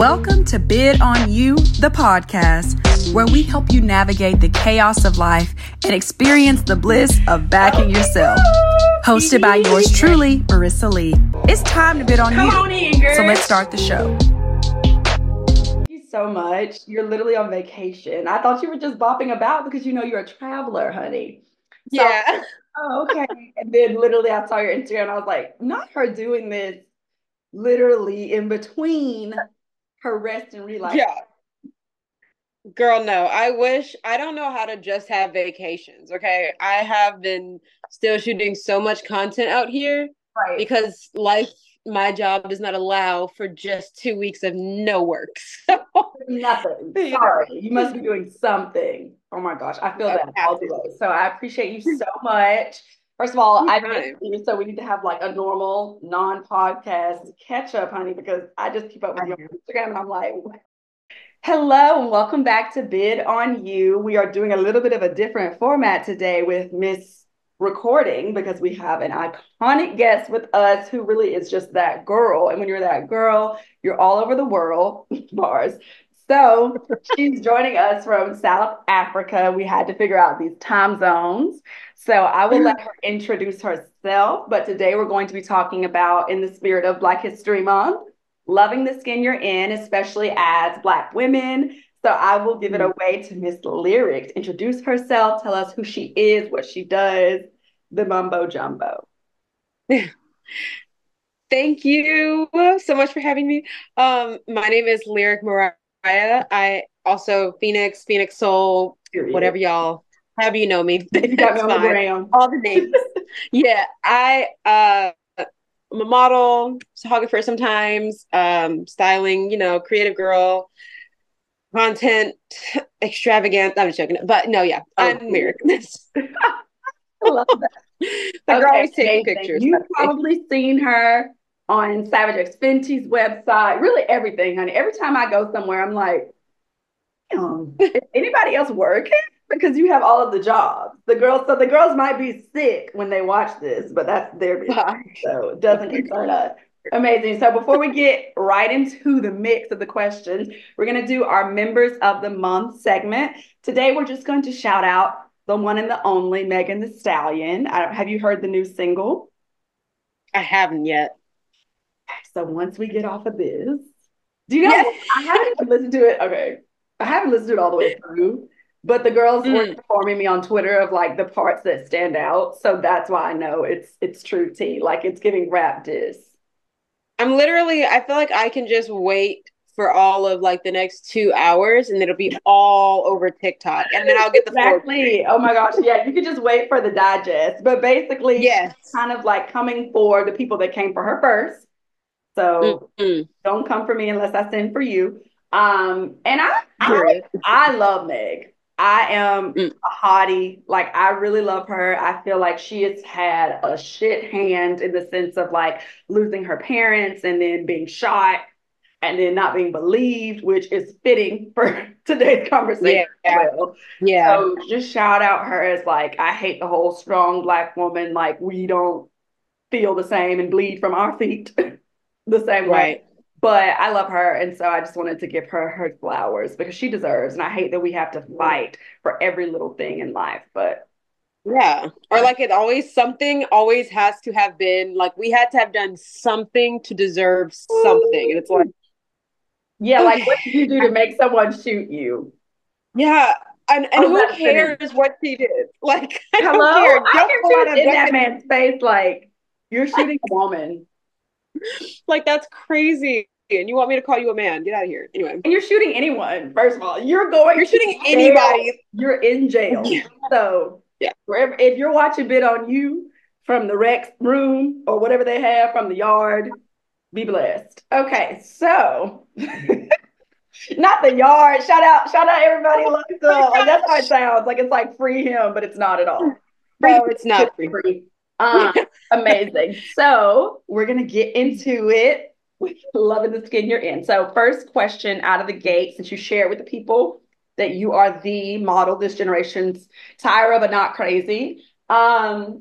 Welcome to Bid on You, the podcast, where we help you navigate the chaos of life and experience the bliss of backing yourself. Hosted by yours truly, Marissa Lee. It's time to bid on Come you. on, Ingrid. So let's start the show. Thank you so much. You're literally on vacation. I thought you were just bopping about because you know you're a traveler, honey. So- Yeah. Oh, okay. And then literally I saw your Instagram I was like, not her doing this literally in between her rest and relax. Yeah. Girl, no. I wish I don't know how to just have vacations, okay? I have been still shooting so much content out here Right. because life my job does not allow for just 2 weeks of no work. So, Nothing. Sorry. You must be doing something. Oh my gosh. I feel that all the. So I appreciate you so much. First of all, I missed you, so we need to have like a normal non-podcast catch up, honey, because I just keep up with you on Instagram and I'm like, hello and welcome back to Bid on You. We are doing a little bit of a different format today with Miss Recording because we have an iconic guest with us who really is just that girl. And when you're that girl, you're all over the world, bars. So she's joining us from South Africa. We had to figure out these time zones. So I will let her introduce herself. But today we're going to be talking about, in the spirit of Black History Month, loving the skin you're in, especially as Black women. So I will give it away to Miss Lyric to introduce herself, tell us who she is, what she does, the mumbo jumbo. thank you so much for having me. Um my name is Lyric Mariah. I also Phoenix, Phoenix Soul, Period. whatever y'all have you know me. You got me on the fine. gram. all the names. yeah, I uh I'm a model, photographer sometimes, um, styling, you know, creative girl, content extravagant. I'm just joking. But no, yeah, Oh, I'm the I love that. girl always Okay, taking pictures. You've probably seen her on Savage X Fenty's website, really everything, honey. Every time I go somewhere, I'm like, "Damn, is anybody else working? Because you have all of the jobs. The girls, so the girls might be sick when they watch this, but that's their business. So it doesn't concern us. Amazing. So before we get right into the mix of the questions, we're going to do our members of the month segment. Today, we're just going to shout out the one and the only Megan Thee Stallion. I don't, have you heard the new single? I haven't yet. So once we get off of this, do you know? Yes. I haven't listened to it. Okay. I haven't listened to it all the way through, but the girls were Mm. informing me on Twitter of like the parts that stand out. So that's why I know it's it's true tea. Like it's giving rap diss. I'm literally, I feel like I can just wait for all of like the next two hours and it'll be all over TikTok. And then I'll get the Exactly. Oh my gosh. Yeah, you could just wait for the digest. But basically, Yes. kind of like coming for the people that came for her first. So Mm-mm. don't come for me unless I send for you. Um, and I I, I love Meg. I am Mm. a hottie. Like I really love her. I feel like she has had a shit hand in the sense of like losing her parents and then being shot and then not being believed, which is fitting for today's conversation. Yeah. as well. Yeah. So just shout out her as like, I hate the whole strong black woman. Like we don't feel the same and bleed from our feet the same way. But I love her, and so I just wanted to give her her flowers because she deserves. And I hate that we have to mm-hmm. fight for every little thing in life. But Yeah. Or like it always something always has to have been like we had to have done something to deserve something. And it's like, yeah, like what did you do to make someone shoot you? yeah. And and Oh, who cares what she did? Like I don't Hello, care. I Don't can pull out shoot in that man's face like you're shooting a woman, Like that's crazy. And you want me to call you a man? Get out of here. Anyway. and you're shooting anyone. First of all, you're going. You're shooting anybody. You're in jail. Yeah. So Yeah. wherever if you're watching Bid on You from the rec room or whatever they have from the yard, be blessed. Okay, so not the yard. Shout out, shout out everybody up. Like that's how it sounds. Like it's like free him, but it's not at all. No, it's not free. free. Uh, amazing. So we're gonna get into it with loving the skin you're in. So first question out of the gate, since you share with the people that you are the model this generation's Tyra but not crazy. Um,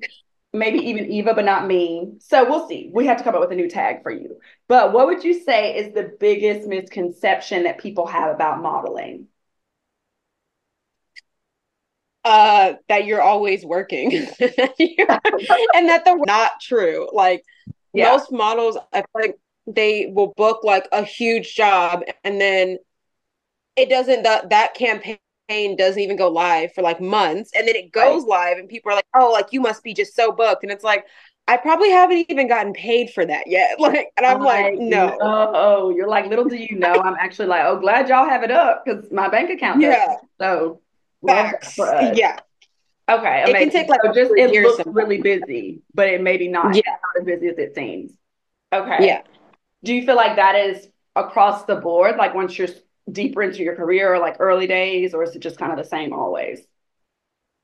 maybe even Eva, but not me. So we'll see. We have to come up with a new tag for you. But what would you say is the biggest misconception that people have about modeling? Uh, that you're always working, and that the not true. Like yeah. most models, I feel like they will book like a huge job, and then it doesn't that that campaign doesn't even go live for like months and then it goes right. live and people are like oh like you must be just so booked and it's like I probably haven't even gotten paid for that yet. Like, and I'm like, no. Oh, you're like, little do you know, I'm actually like, oh, glad y'all have it up because my bank account. Yeah. So, facts. Yeah. Okay. Amazing. It can take like so just it looks really busy, but it maybe not, yeah. not as busy as it seems. Okay. Yeah. Do you feel like that is across the board? Like once you're deeper into your career or like early days, or is it just kind of the same always?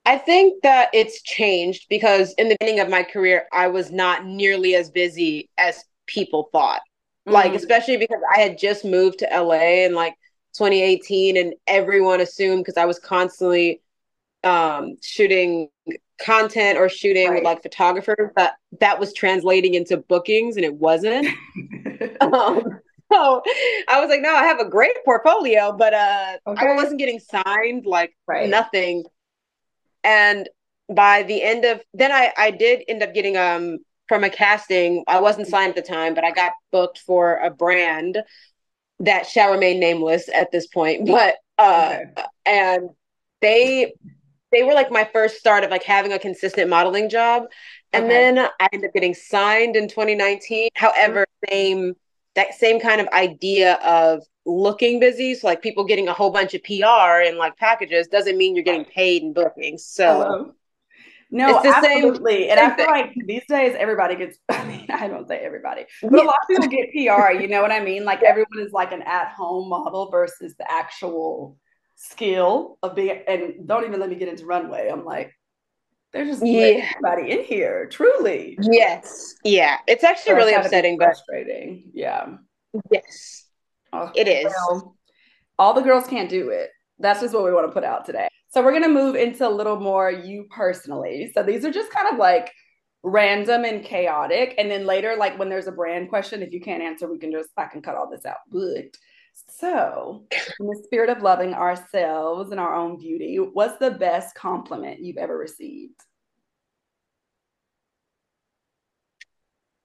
I think that it's changed because in the beginning of my career, I was not nearly as busy as people thought. Mm-hmm. Like, especially because I had just moved to LA and like 2018, and everyone assumed because I was constantly um, shooting content or shooting right. with like photographers that that was translating into bookings, and it wasn't. um, so I was like, no, I have a great portfolio, but uh okay. I wasn't getting signed, like right. nothing. And by the end of then I I did end up getting um from a casting. I wasn't signed at the time, but I got booked for a brand that shall remain nameless at this point. But uh okay. and they they were like my first start of like having a consistent modeling job. And okay. then I ended up getting signed in 2019. However, same that same kind of idea of looking busy. So like people getting a whole bunch of PR and like packages doesn't mean you're getting paid in bookings. So no, absolutely. Same, and I feel like these days everybody gets I mean, I don't say everybody, but yeah. a lot of people get PR, you know what I mean? Like everyone is like an at-home model versus the actual skill of being and don't even let me get into runway. I'm like, there's just yeah. everybody in here, truly. Yes. Yeah. It's actually so really upsetting, but frustrating. Yeah. Yes. Oh, it is. Well, all the girls can't do it. That's just what we want to put out today. So we're gonna move into a little more you personally. So these are just kind of like random and chaotic. And then later, like when there's a brand question, if you can't answer, we can just I can cut all this out. But so, in the spirit of loving ourselves and our own beauty, what's the best compliment you've ever received?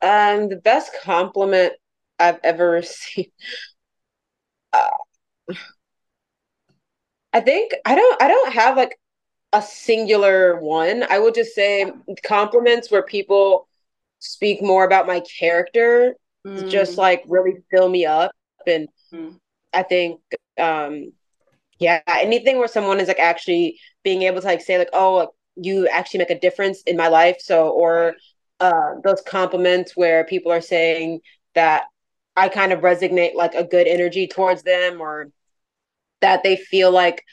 Um, the best compliment I've ever received. Uh, I think I don't I don't have like a singular one. I would just say compliments where people speak more about my character mm. just like really fill me up and mm. I think um yeah, anything where someone is like actually being able to like say like, oh, you actually make a difference in my life. So or uh, those compliments where people are saying that I kind of resonate like a good energy towards them or that they feel like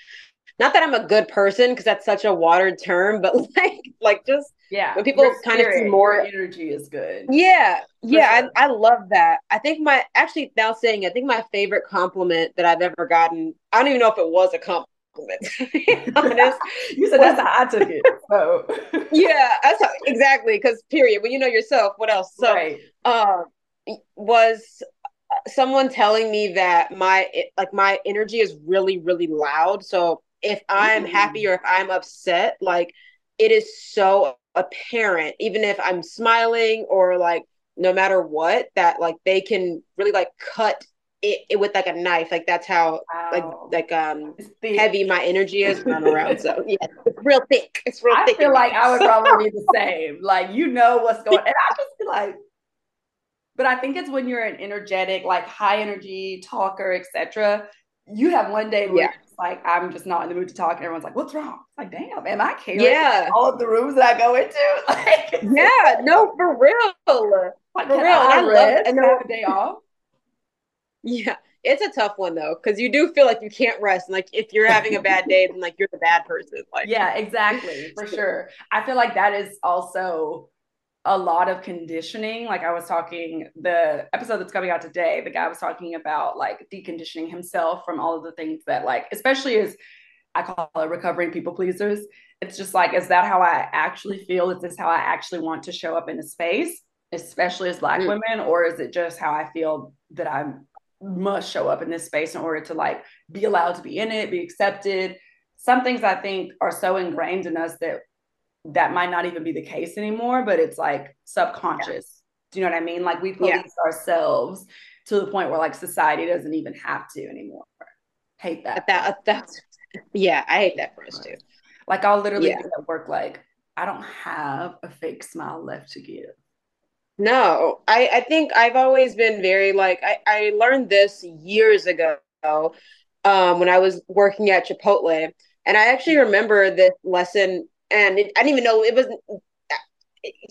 not that I'm a good person because that's such a watered term, but like like just yeah when people kind of see more energy is good. Yeah yeah sure. I, I love that. I think my actually now saying i think my favorite compliment that i've ever gotten i don't even know if it was a compliment honest. You said that's how i took it so. Yeah that's how, exactly because period when you know yourself what else? So right. um was someone telling me that my like my energy is really really loud so if i'm mm. happy or if i'm upset like it is so apparent, even if I'm smiling or like no matter what, that like they can really like cut it, it with like a knife. Like that's how wow. like like um heavy my energy is when I'm around. So yeah, it's real thick. It's real I thick. I feel like I would probably be the same. Like you know what's going and I just feel like but I think it's when you're an energetic, like high energy talker, etc. You have one day where yeah like I'm just not in the mood to talk, and everyone's like, "What's wrong?" It's like, damn, am I caring? Yeah, all of the rooms that I go into, like, yeah, no, for real, like, for real. I, I love and have a day off. Yeah, it's a tough one though, because you do feel like you can't rest. And like if you're having a bad day, then like you're the bad person. Like, yeah, exactly, for sure. I feel like that is also a lot of conditioning. Like I was talking, the episode that's coming out today, the guy was talking about like deconditioning himself from all of the things that, like, especially as I call it recovering people pleasers. It's just like, is that how I actually feel? Is this how I actually want to show up in a space, especially as Black mm. women? Or is it just how I feel that I must show up in this space in order to like be allowed to be in it, be accepted? Some things I think are so ingrained in us that that might not even be the case anymore, but it's like subconscious. Yeah. Do you know what I mean? Like we police yeah. ourselves to the point where like society doesn't even have to anymore. Hate that. That that's yeah, I hate that for us too. Like I'll literally yeah. work like I don't have a fake smile left to give. No, I I think I've always been very like I I learned this years ago um when I was working at Chipotle and I actually remember this lesson and it, I didn't even know it was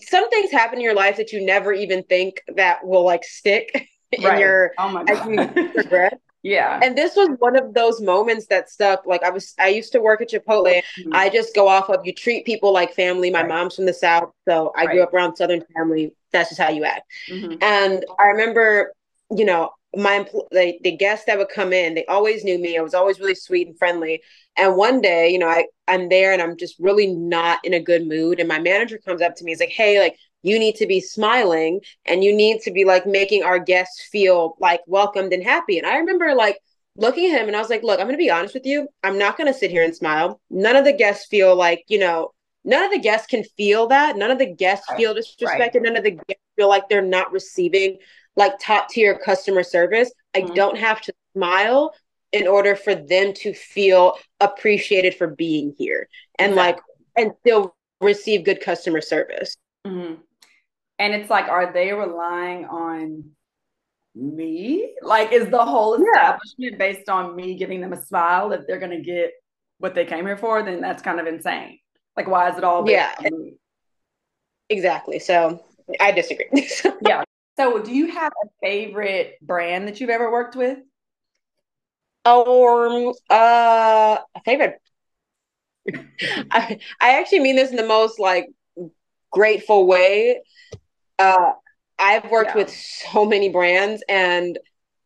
some things happen in your life that you never even think that will like stick in right. your oh my God. as you progress. Yeah. And this was one of those moments that stuck. Like I was I used to work at Chipotle. Mm-hmm. I just go off of you treat people like family. My right. mom's from the South, so I right. grew up around Southern family. That's just how you act. Mm-hmm. And I remember, you know, my the, the guests that would come in, they always knew me. I was always really sweet and friendly. And one day, you know, I, I'm there and I'm just really not in a good mood. And my manager comes up to me, he's like, Hey, like you need to be smiling and you need to be like making our guests feel like welcomed and happy. And I remember like looking at him and I was like, look, I'm going to be honest with you. I'm not going to sit here and smile. None of the guests feel like, you know, none of the guests can feel that. None of the guests feel disrespected. Right. None of the guests feel like they're not receiving like top tier customer service. Mm-hmm. I don't have to smile in order for them to feel appreciated for being here and exactly. like and still receive good customer service. Mm-hmm. And it's like, are they relying on me? Like, is the whole establishment yeah. based on me giving them a smile if they're going to get what they came here for? Then that's kind of insane. Like, why is it all? Yeah, exactly. So I disagree. yeah. So, do you have a favorite brand that you've ever worked with? Or uh, a favorite. I, I actually mean this in the most like grateful way. Uh, I've worked yeah. with so many brands and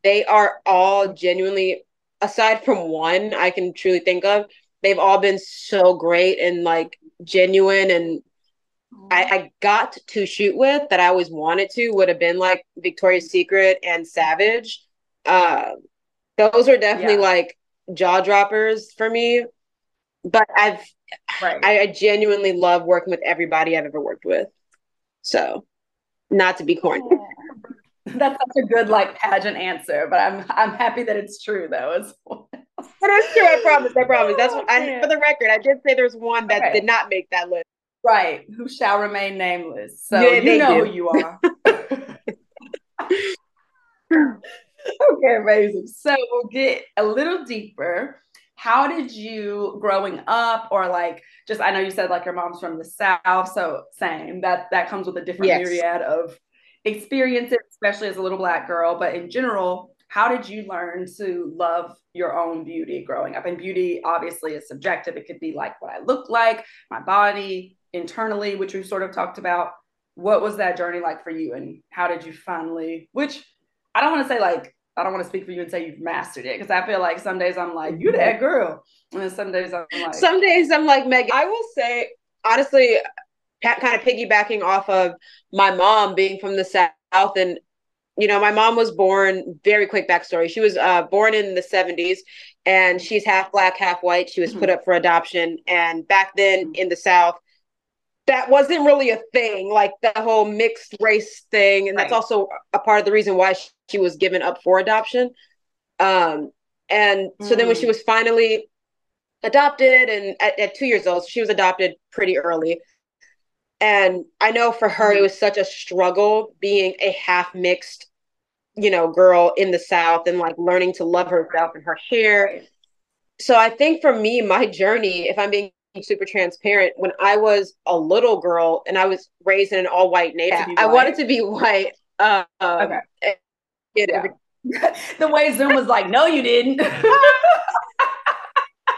they are all genuinely, aside from one I can truly think of, they've all been so great and like genuine and I, I, got to shoot with that I always wanted to would have been like Victoria's Secret and Savage. Uh, those are definitely yeah. like jaw droppers for me. But I've right. I, I genuinely love working with everybody I've ever worked with. So not to be corny. That's such a good like pageant answer, but I'm I'm happy that it's true though. But It's that is true. I promise. I promise. That's what I for the record. I did say there's one that okay. did not make that list. Right. Who shall remain nameless. So yeah, you know do. who you are. okay, amazing. So we'll get a little deeper how did you growing up or like just i know you said like your mom's from the south so same that that comes with a different yes. myriad of experiences especially as a little black girl but in general how did you learn to love your own beauty growing up and beauty obviously is subjective it could be like what i look like my body internally which we've sort of talked about what was that journey like for you and how did you finally which i don't want to say like I don't want to speak for you and say you've mastered it because I feel like some days I'm like, you're that girl. And then some days I'm like, some days I'm like, Megan, I will say, honestly, kind of piggybacking off of my mom being from the South. And, you know, my mom was born, very quick backstory. She was uh, born in the 70s and she's half black, half white. She was mm-hmm. put up for adoption. And back then in the South, that wasn't really a thing, like the whole mixed race thing. And right. that's also a part of the reason why she was given up for adoption. Um, and so mm. then when she mm. was finally adopted and at, at, two years old, she was adopted pretty early. And I know for her, it mm. was such a struggle being a half mixed, you know, girl in the South and like learning to love herself and her hair. So I think for me, my journey, if I'm being super transparent when i was a little girl and i was raised in an all white neighborhood i wanted to be white um, okay. yeah. the way zoom was like no you didn't.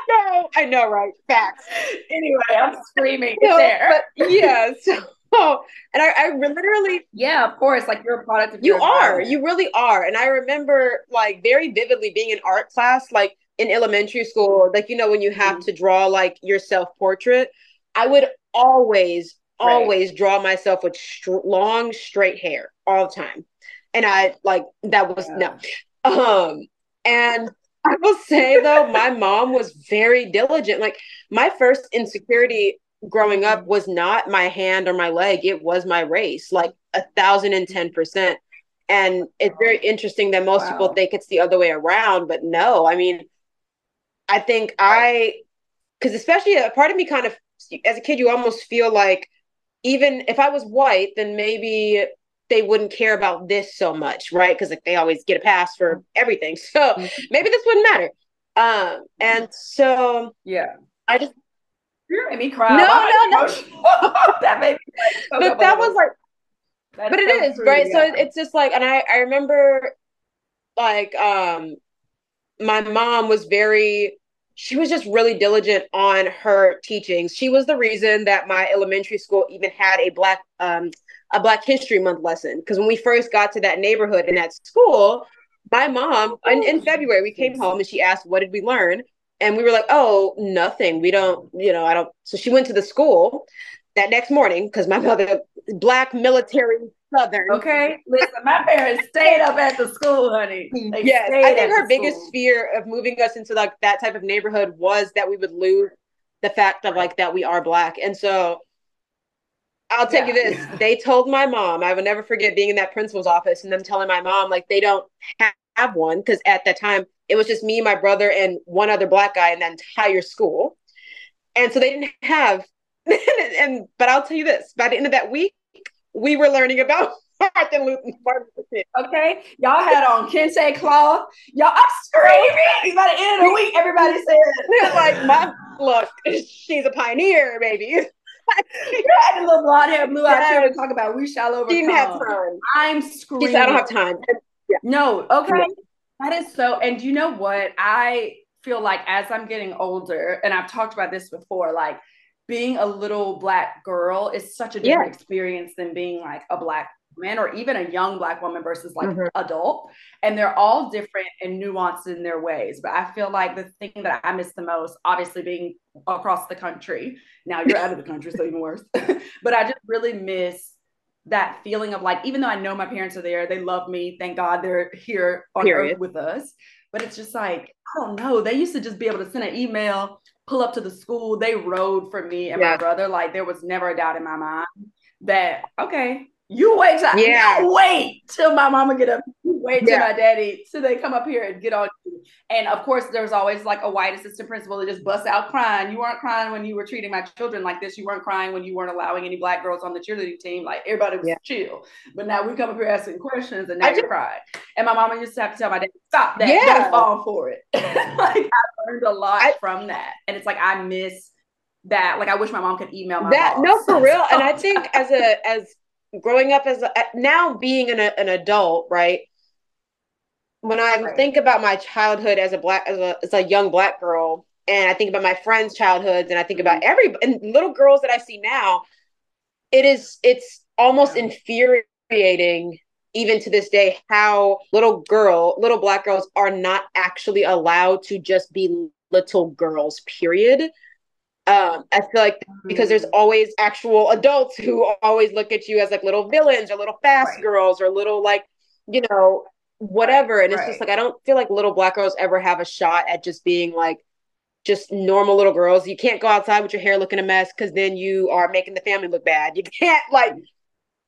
No i know right? Facts. Anyway i'm screaming no, there. but yes Oh, and I, I literally yeah of course like you're a product of you are you really are and i remember like very vividly being in art class like in elementary school, like you know, when you have mm-hmm. to draw like your self portrait, I would always, right. always draw myself with str- long, straight hair all the time, and I like that was yeah. no, um, and I will say though, my mom was very diligent. Like my first insecurity growing up mm-hmm. was not my hand or my leg; it was my race, like a thousand and ten percent. And it's very interesting that most wow. people think it's the other way around, but no. I mean, I think I, because especially a part of me kind of, as a kid, you almost feel like even if I was white, then maybe they wouldn't care about this so much, right? Because like they always get a pass for everything. So mm-hmm. maybe this wouldn't matter. Um, and so yeah, I just you made me cry. No, no, no. that made me but that was like that's but it so is true, right. Yeah. So it's just like, and I I remember like um my mom was very she was just really diligent on her teachings. She was the reason that my elementary school even had a black um a Black History Month lesson because when we first got to that neighborhood and that school, my mom in, in February we came home and she asked, "What did we learn?" And we were like, "Oh, nothing. We don't, you know, I don't." So she went to the school that next morning because my mother, black military Southern. Okay, listen, my parents stayed up at the school, honey. They yes, I think her biggest school. fear of moving us into like that type of neighborhood was that we would lose the fact of like that we are black, and so I'll tell yeah. you this: they told my mom. I will never forget being in that principal's office and them telling my mom like they don't have one because at that time it was just me, my brother, and one other black guy in the entire school, and so they didn't have. and but I'll tell you this: by the end of that week, we were learning about Martin Luther King. Okay, y'all had on kente cloth. Y'all, I'm screaming. By the end of the week, everybody said, "Like my look, she's a pioneer, baby." you had a little blonde hair, blue eyes yes. talk about we shall overcome. Didn't have time. I'm screaming. Said, I don't have time. Yeah. No, okay. That is so. And you know what? I feel like as I'm getting older, and I've talked about this before, like being a little black girl is such a different yeah. experience than being like a black man or even a young black woman versus like mm-hmm. adult and they're all different and nuanced in their ways but i feel like the thing that i miss the most obviously being across the country now you're out of the country so even worse but i just really miss that feeling of like even though i know my parents are there they love me thank god they're here on Period. earth with us but it's just like i don't know they used to just be able to send an email pull up to the school. They rode for me and yeah. my brother. Like there was never a doubt in my mind that okay, you wait till yeah. wait till my mama get up. wait till yeah. my daddy till they come up here and get on you. And of course, there's always like a white assistant principal that just busts out crying. You weren't crying when you were treating my children like this. You weren't crying when you weren't allowing any black girls on the cheerleading team. Like everybody was yeah. chill. But now we come up here asking questions and now you cry. And my mama used to have to tell my dad, stop that. Yeah. Don't fall for it. like I learned a lot I, from that. And it's like I miss that. Like I wish my mom could email my that. Boss. No, for real. And I think as a as growing up as a, now being an, an adult, right? When I right. think about my childhood as a black as a, as a young black girl, and I think about my friends' childhoods, and I think about mm-hmm. every and little girls that I see now, it is it's almost yeah. infuriating even to this day how little girl little black girls are not actually allowed to just be little girls period um, I feel like because there's mm-hmm. always actual adults who always look at you as like little villains or little fast right. girls or little like, you know, whatever. Right. And it's right. just like I don't feel like little black girls ever have a shot at just being like just normal little girls. You can't go outside with your hair looking a mess because then you are making the family look bad. You can't like,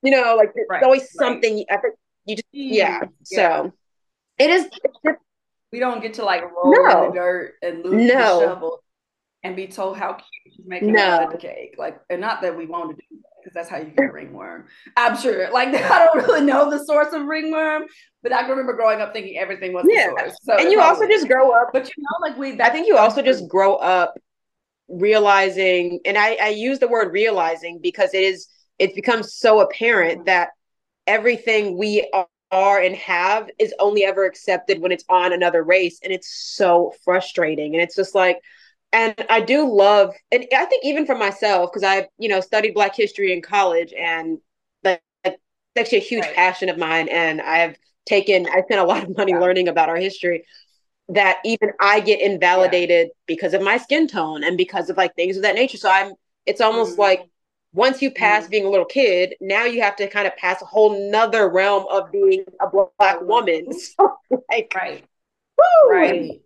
you know, like there's always something. I think you just yeah. yeah. So it is. we don't get to like roll no. in the dirt and lose no. the shovel and be told how cute she's making no. a cake. Like, and not that we want to do that because that's how you get ringworm. I'm sure. Like, I don't really know the source of ringworm, but I can remember growing up thinking everything was yeah. the source. So and you also just grow up. But you know, like we. I think you also just grow up realizing, and I, I use the word realizing because it is. it becomes so apparent mm-hmm. that everything we are are and have is only ever accepted when it's on another race, and it's so frustrating. And it's just like and I do love, and I think even for myself, because I, you know, studied Black history in college, and like that's actually a huge right. passion of mine. And I've taken, I spent a lot of money yeah. learning about our history. that even I get invalidated yeah. because of my skin tone and because of like things of that nature. So I'm it's almost mm-hmm. like once you pass mm-hmm. being a little kid, now you have to kind of pass a whole nother realm of being a black woman. So, like, right. Woo! Right.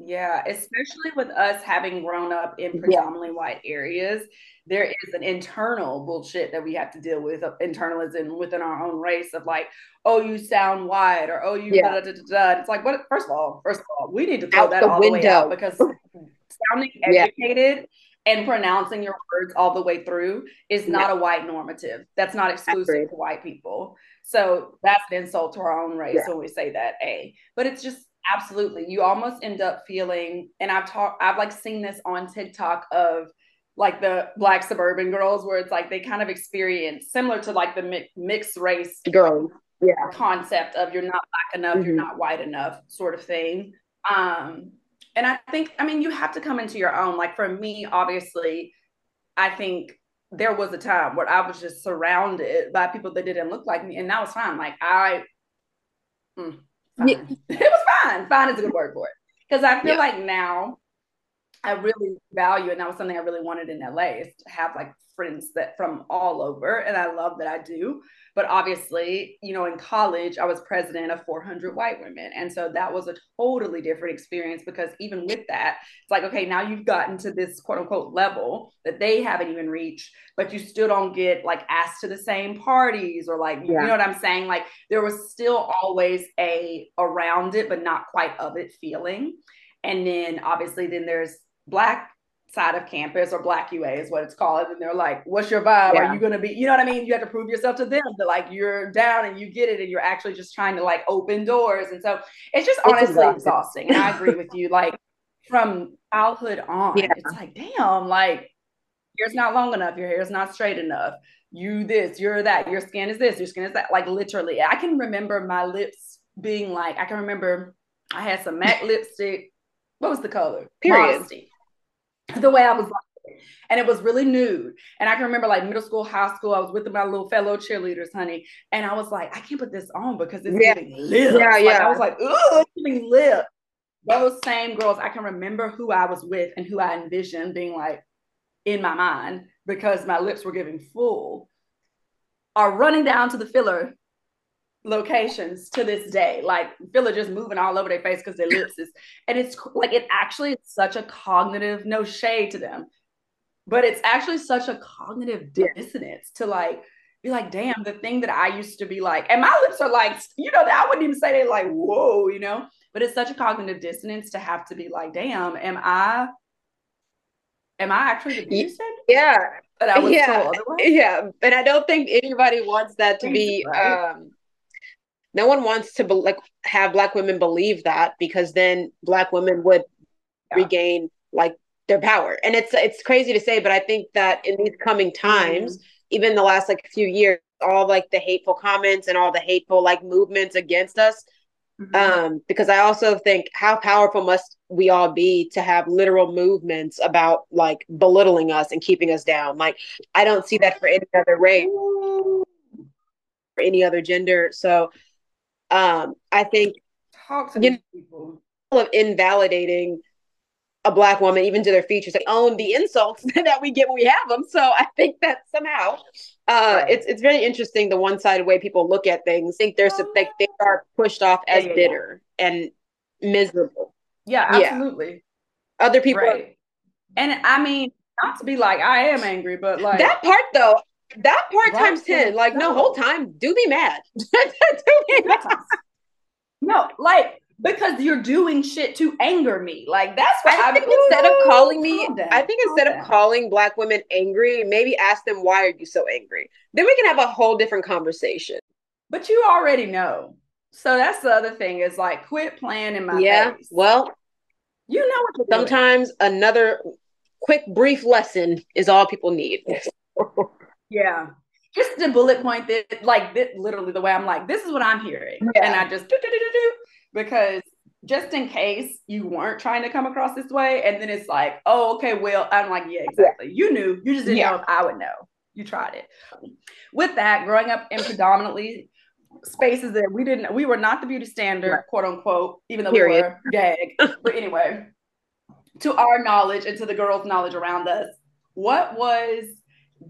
Yeah, especially with us having grown up in predominantly yeah. white areas, there is an internal bullshit that we have to deal with, uh, internalism within our own race of like, oh, you sound white, or oh, you yeah. da, da, da, It's like, what? First of all, first of all, we need to throw out that all window. the way out because sounding educated yeah. and pronouncing your words all the way through is not a white normative. That's not exclusive to white people. So that's an insult to our own race when we say that. A, but it's just absolutely. You almost end up feeling and i've talked i've like seen this on tiktok of like the black suburban girls where it's like they kind of experience similar to like the mi- mixed race girl yeah. concept of you're not black enough mm-hmm. you're not white enough sort of thing. Um and i think i mean you have to come into your own. Like for me obviously i think there was a time where i was just surrounded by people that didn't look like me and that was fine. Like i mm, yeah. it was fine. Fine is a good word for it. Because I feel yeah. like now I really value, and that was something I really wanted in LA is to have like friends that from all over, and I love that I do. But obviously, you know, in college, I was president of 400 white women, and so that was a totally different experience because even with that, it's like okay, now you've gotten to this quote unquote level that they haven't even reached, but you still don't get like asked to the same parties or like yeah. you know what I'm saying. Like there was still always a around it, but not quite of it feeling. And then obviously, then there's black side of campus or black UA is what it's called. And they're like, what's your vibe? Yeah. Are you going to be, you know what I mean? You have to prove yourself to them that like you're down and you get it and you're actually just trying to like open doors. And so it's just it's honestly exhausting. exhausting. And I agree with you. Like from childhood on, yeah. it's like, damn, like hair's not long enough. Your hair's not straight enough. You this, you're that, your skin is this, your skin is that. Like literally, I can remember my lips being like, I can remember I had some matte lipstick. What was the color? Period. Modesty the way I was like, and it was really nude. And I can remember like middle school, high school, I was with my little fellow cheerleaders, honey. And I was like, I can't put this on because it's yeah. giving lips. Yeah, like, yeah. I was like, oh, it's giving lip. Those same girls, I can remember who I was with and who I envisioned being like in my mind because my lips were giving full, are running down to the filler locations to this day. Like just moving all over their face because their lips is, and it's like it actually is such a cognitive, no shade to them, but it's actually such a cognitive dissonance to like be like, damn, the thing that I used to be like, and my lips are like, you know, I wouldn't even say they're like, whoa, you know, but it's such a cognitive dissonance to have to be like, damn, am I, am I actually the person? Yeah. But I was yeah, yeah, and I don't think anybody wants that to be right? um no one wants to be, like have black women believe that because then black women would yeah. regain like their power and it's it's crazy to say but i think that in these coming times mm-hmm. even the last like few years all like the hateful comments and all the hateful like movements against us mm-hmm. um because i also think how powerful must we all be to have literal movements about like belittling us and keeping us down like i don't see that for any other race or any other gender so um, I think talk to you people. of invalidating a black woman even to their features. They own the insults that we get when we have them. So i think that somehow uh, right. it's it's very interesting the one-sided way people look at things. Think there's oh, like they are pushed off as yeah, yeah, bitter yeah. and miserable. Yeah absolutely. Other people right. are- and i mean not to be like i am angry but like that part though that part times 10 like no. no. whole time do be mad. Do be mad. No like because you're doing shit to anger me. Like that's what i think I'm, instead of calling me i think instead of calling black women angry maybe ask them why are you so angry? Then we can have a whole different conversation. But you already know. So that's the other thing is like quit playing in my yeah face. well you know what sometimes doing. another quick brief lesson is all people need Yeah. Just to bullet point that, like, this, literally the way I'm like, this is what I'm hearing. Yeah. And I just do, do, do, do, do, because just in case you weren't trying to come across this way. And then it's like, oh, okay, well, I'm like, yeah, exactly. You knew. You just didn't yeah. know if I would know. You tried it. With that, growing up in predominantly spaces that we didn't we were not the beauty standard, right. quote unquote, even though Period. we were gag. but anyway, to our knowledge and to the girls' knowledge around us, what was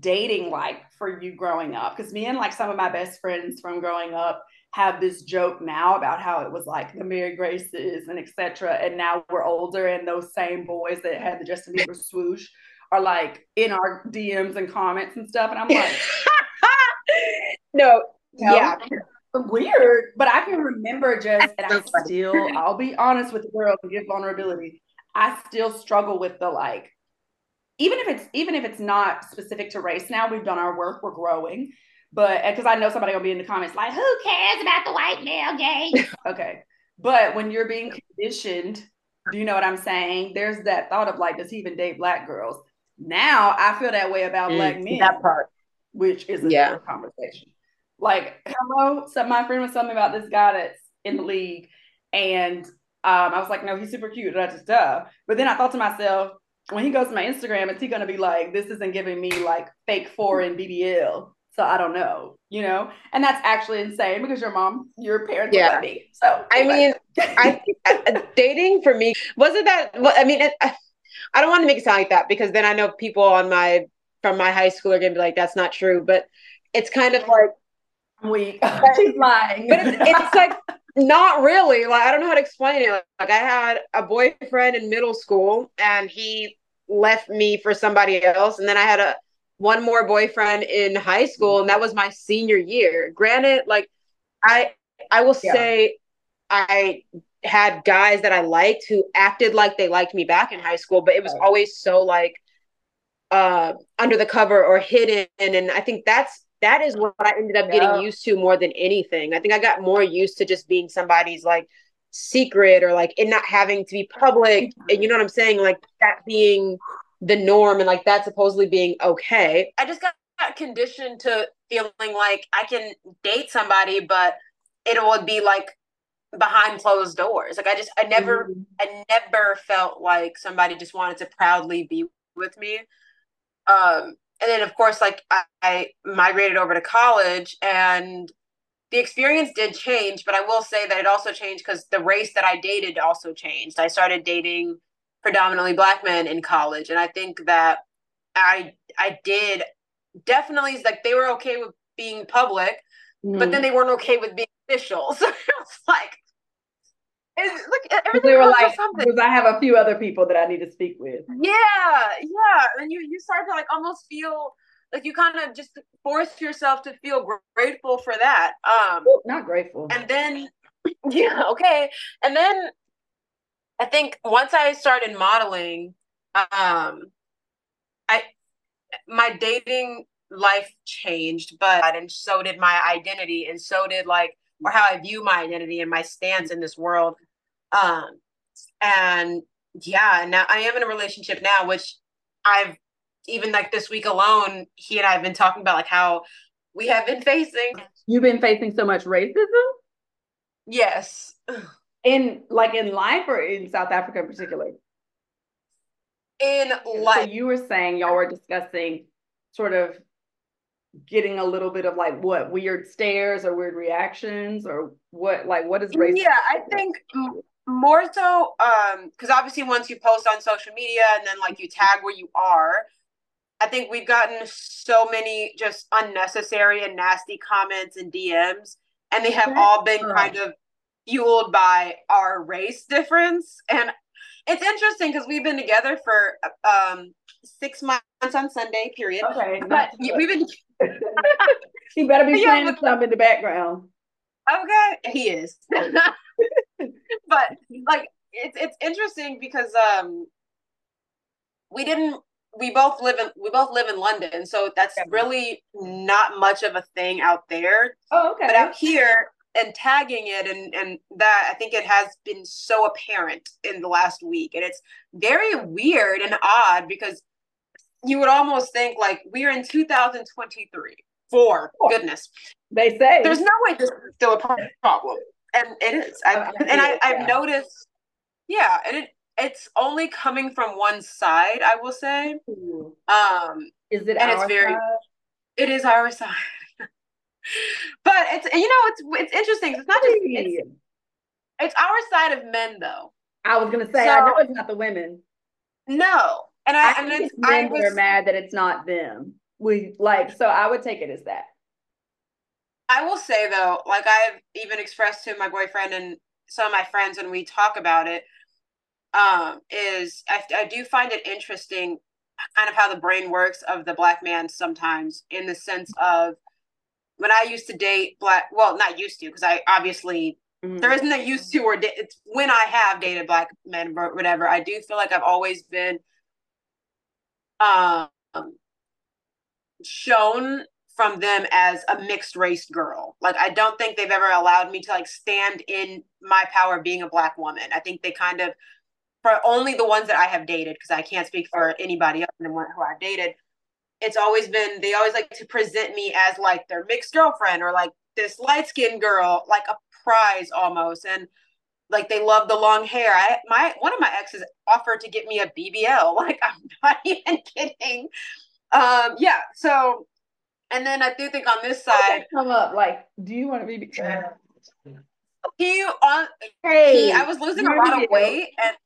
dating like for you growing up? Because me and like some of my best friends from growing up have this joke now about how it was like the Mary Graces and etc. And now we're older, and those same boys that had the Justin Bieber swoosh are like in our DMs and comments and stuff. And I'm like, no, yeah. Weird, but I can remember just, and I still, I'll be honest with the girls and give vulnerability. I still struggle with the like, even if it's even if it's not specific to race. Now we've done our work, we're growing, but because I know somebody gonna be in the comments like, who cares about the white male gay? okay, but when you're being conditioned, do you know what I'm saying? There's that thought of like, does he even date black girls? Now I feel that way about mm, black men. That part, which is a yeah. conversation. Like, hello, so my friend was telling me about this guy that's in the league, and um, I was like, no, he's super cute. Da, da, da. But then I thought to myself, when he goes to my Instagram, is he going to be like, this isn't giving me like fake four foreign BBL? So I don't know, you know, and that's actually insane because your mom, your parents, yeah. me. So I mean, I dating for me wasn't that. Well, I mean, it, I don't want to make it sound like that because then I know people on my from my high school are gonna be like, that's not true. But it's kind of like weak. She's lying. But it's, it's like not really. Like I don't know how to explain it. Like I had a boyfriend in middle school and he left me for somebody else. And then I had a one more boyfriend in high school, and that was my senior year. Granted, like I I will yeah. say I had guys that I liked who acted like they liked me back in high school, but it was always so like uh under the cover or hidden. And I think that's that is what I ended up yeah. getting used to more than anything. I think I got more used to just being somebody's like secret or like it not having to be public. And you know what I'm saying? Like that being the norm and like that supposedly being okay. I just got conditioned to feeling like I can date somebody, but it would be like behind closed doors. Like I just I never mm-hmm. I never felt like somebody just wanted to proudly be with me. Um and then of course like I, I migrated over to college and the experience did change, but I will say that it also changed because the race that I dated also changed. I started dating predominantly black men in college, and I think that I I did definitely like they were okay with being public, mm-hmm. but then they weren't okay with being official. So it was like look, everything. They were like, because I have a few other people that I need to speak with. Yeah, yeah, and you you start to like almost feel like you kind of just force yourself to feel grateful for that. Um, not grateful. And then, yeah, okay, and then I think once I started modeling, um, I my dating life changed, but and so did my identity, and so did like or how I view my identity and my stance in this world. Um, and yeah, now I am in a relationship now, which I've even like this week alone, he and I have been talking about like how we have been facing. You've been facing so much racism. Yes. In like in life or in South Africa in particular? In life. So you were saying y'all were discussing sort of getting a little bit of like what weird stares or weird reactions or what like what is racism? Yeah, I think more so um because obviously once you post on social media and then like you tag where you are i think we've gotten so many just unnecessary and nasty comments and dms and they have all been kind of fueled by our race difference. And it's interesting because we've been together for um six months on sunday period. Okay but we've been he better be playing yeah, some in the background. Okay he is. But like it's it's interesting because um we didn't we both live in we both live in London, so that's really not much of a thing out there. Oh, okay. But out here and tagging it and and that I think it has been so apparent in the last week, and it's very weird and odd because you would almost think like we're in 2023. For oh, goodness, they say there's no way this is still a problem and it is. I've, oh, and I, I've noticed, yeah, and it it's only coming from one side. I will say. Um, is it? And it's very. Side? It is our side. but it's you know it's it's interesting. It's not just it's, it's our side of men though. I was gonna say so, I know it's not the women. No, and I, I and it's men I was, are mad that it's not them. We like so I would take it as that. I will say though, like I've even expressed to my boyfriend and some of my friends when we talk about it, um, is I, I do find it interesting kind of how the brain works of the black man sometimes in the sense of when I used to date black, well, not used to, because I obviously mm-hmm. there isn't a used to or da- it's when I have dated black men or whatever. I do feel like I've always been um shown from them as a mixed race girl. Like I don't think they've ever allowed me to like stand in my power being a black woman. I think they kind of for only the ones that I have dated, because I can't speak for anybody else than who I've dated. It's always been they always like to present me as like their mixed girlfriend or like this light skinned girl, like a prize almost. And like they love the long hair. I my one of my exes offered to get me a BBL. Like I'm not even kidding. Um, yeah. So, and then I do think on this side, come up like, do you want to be? He on hey, he, I was losing a lot of weight and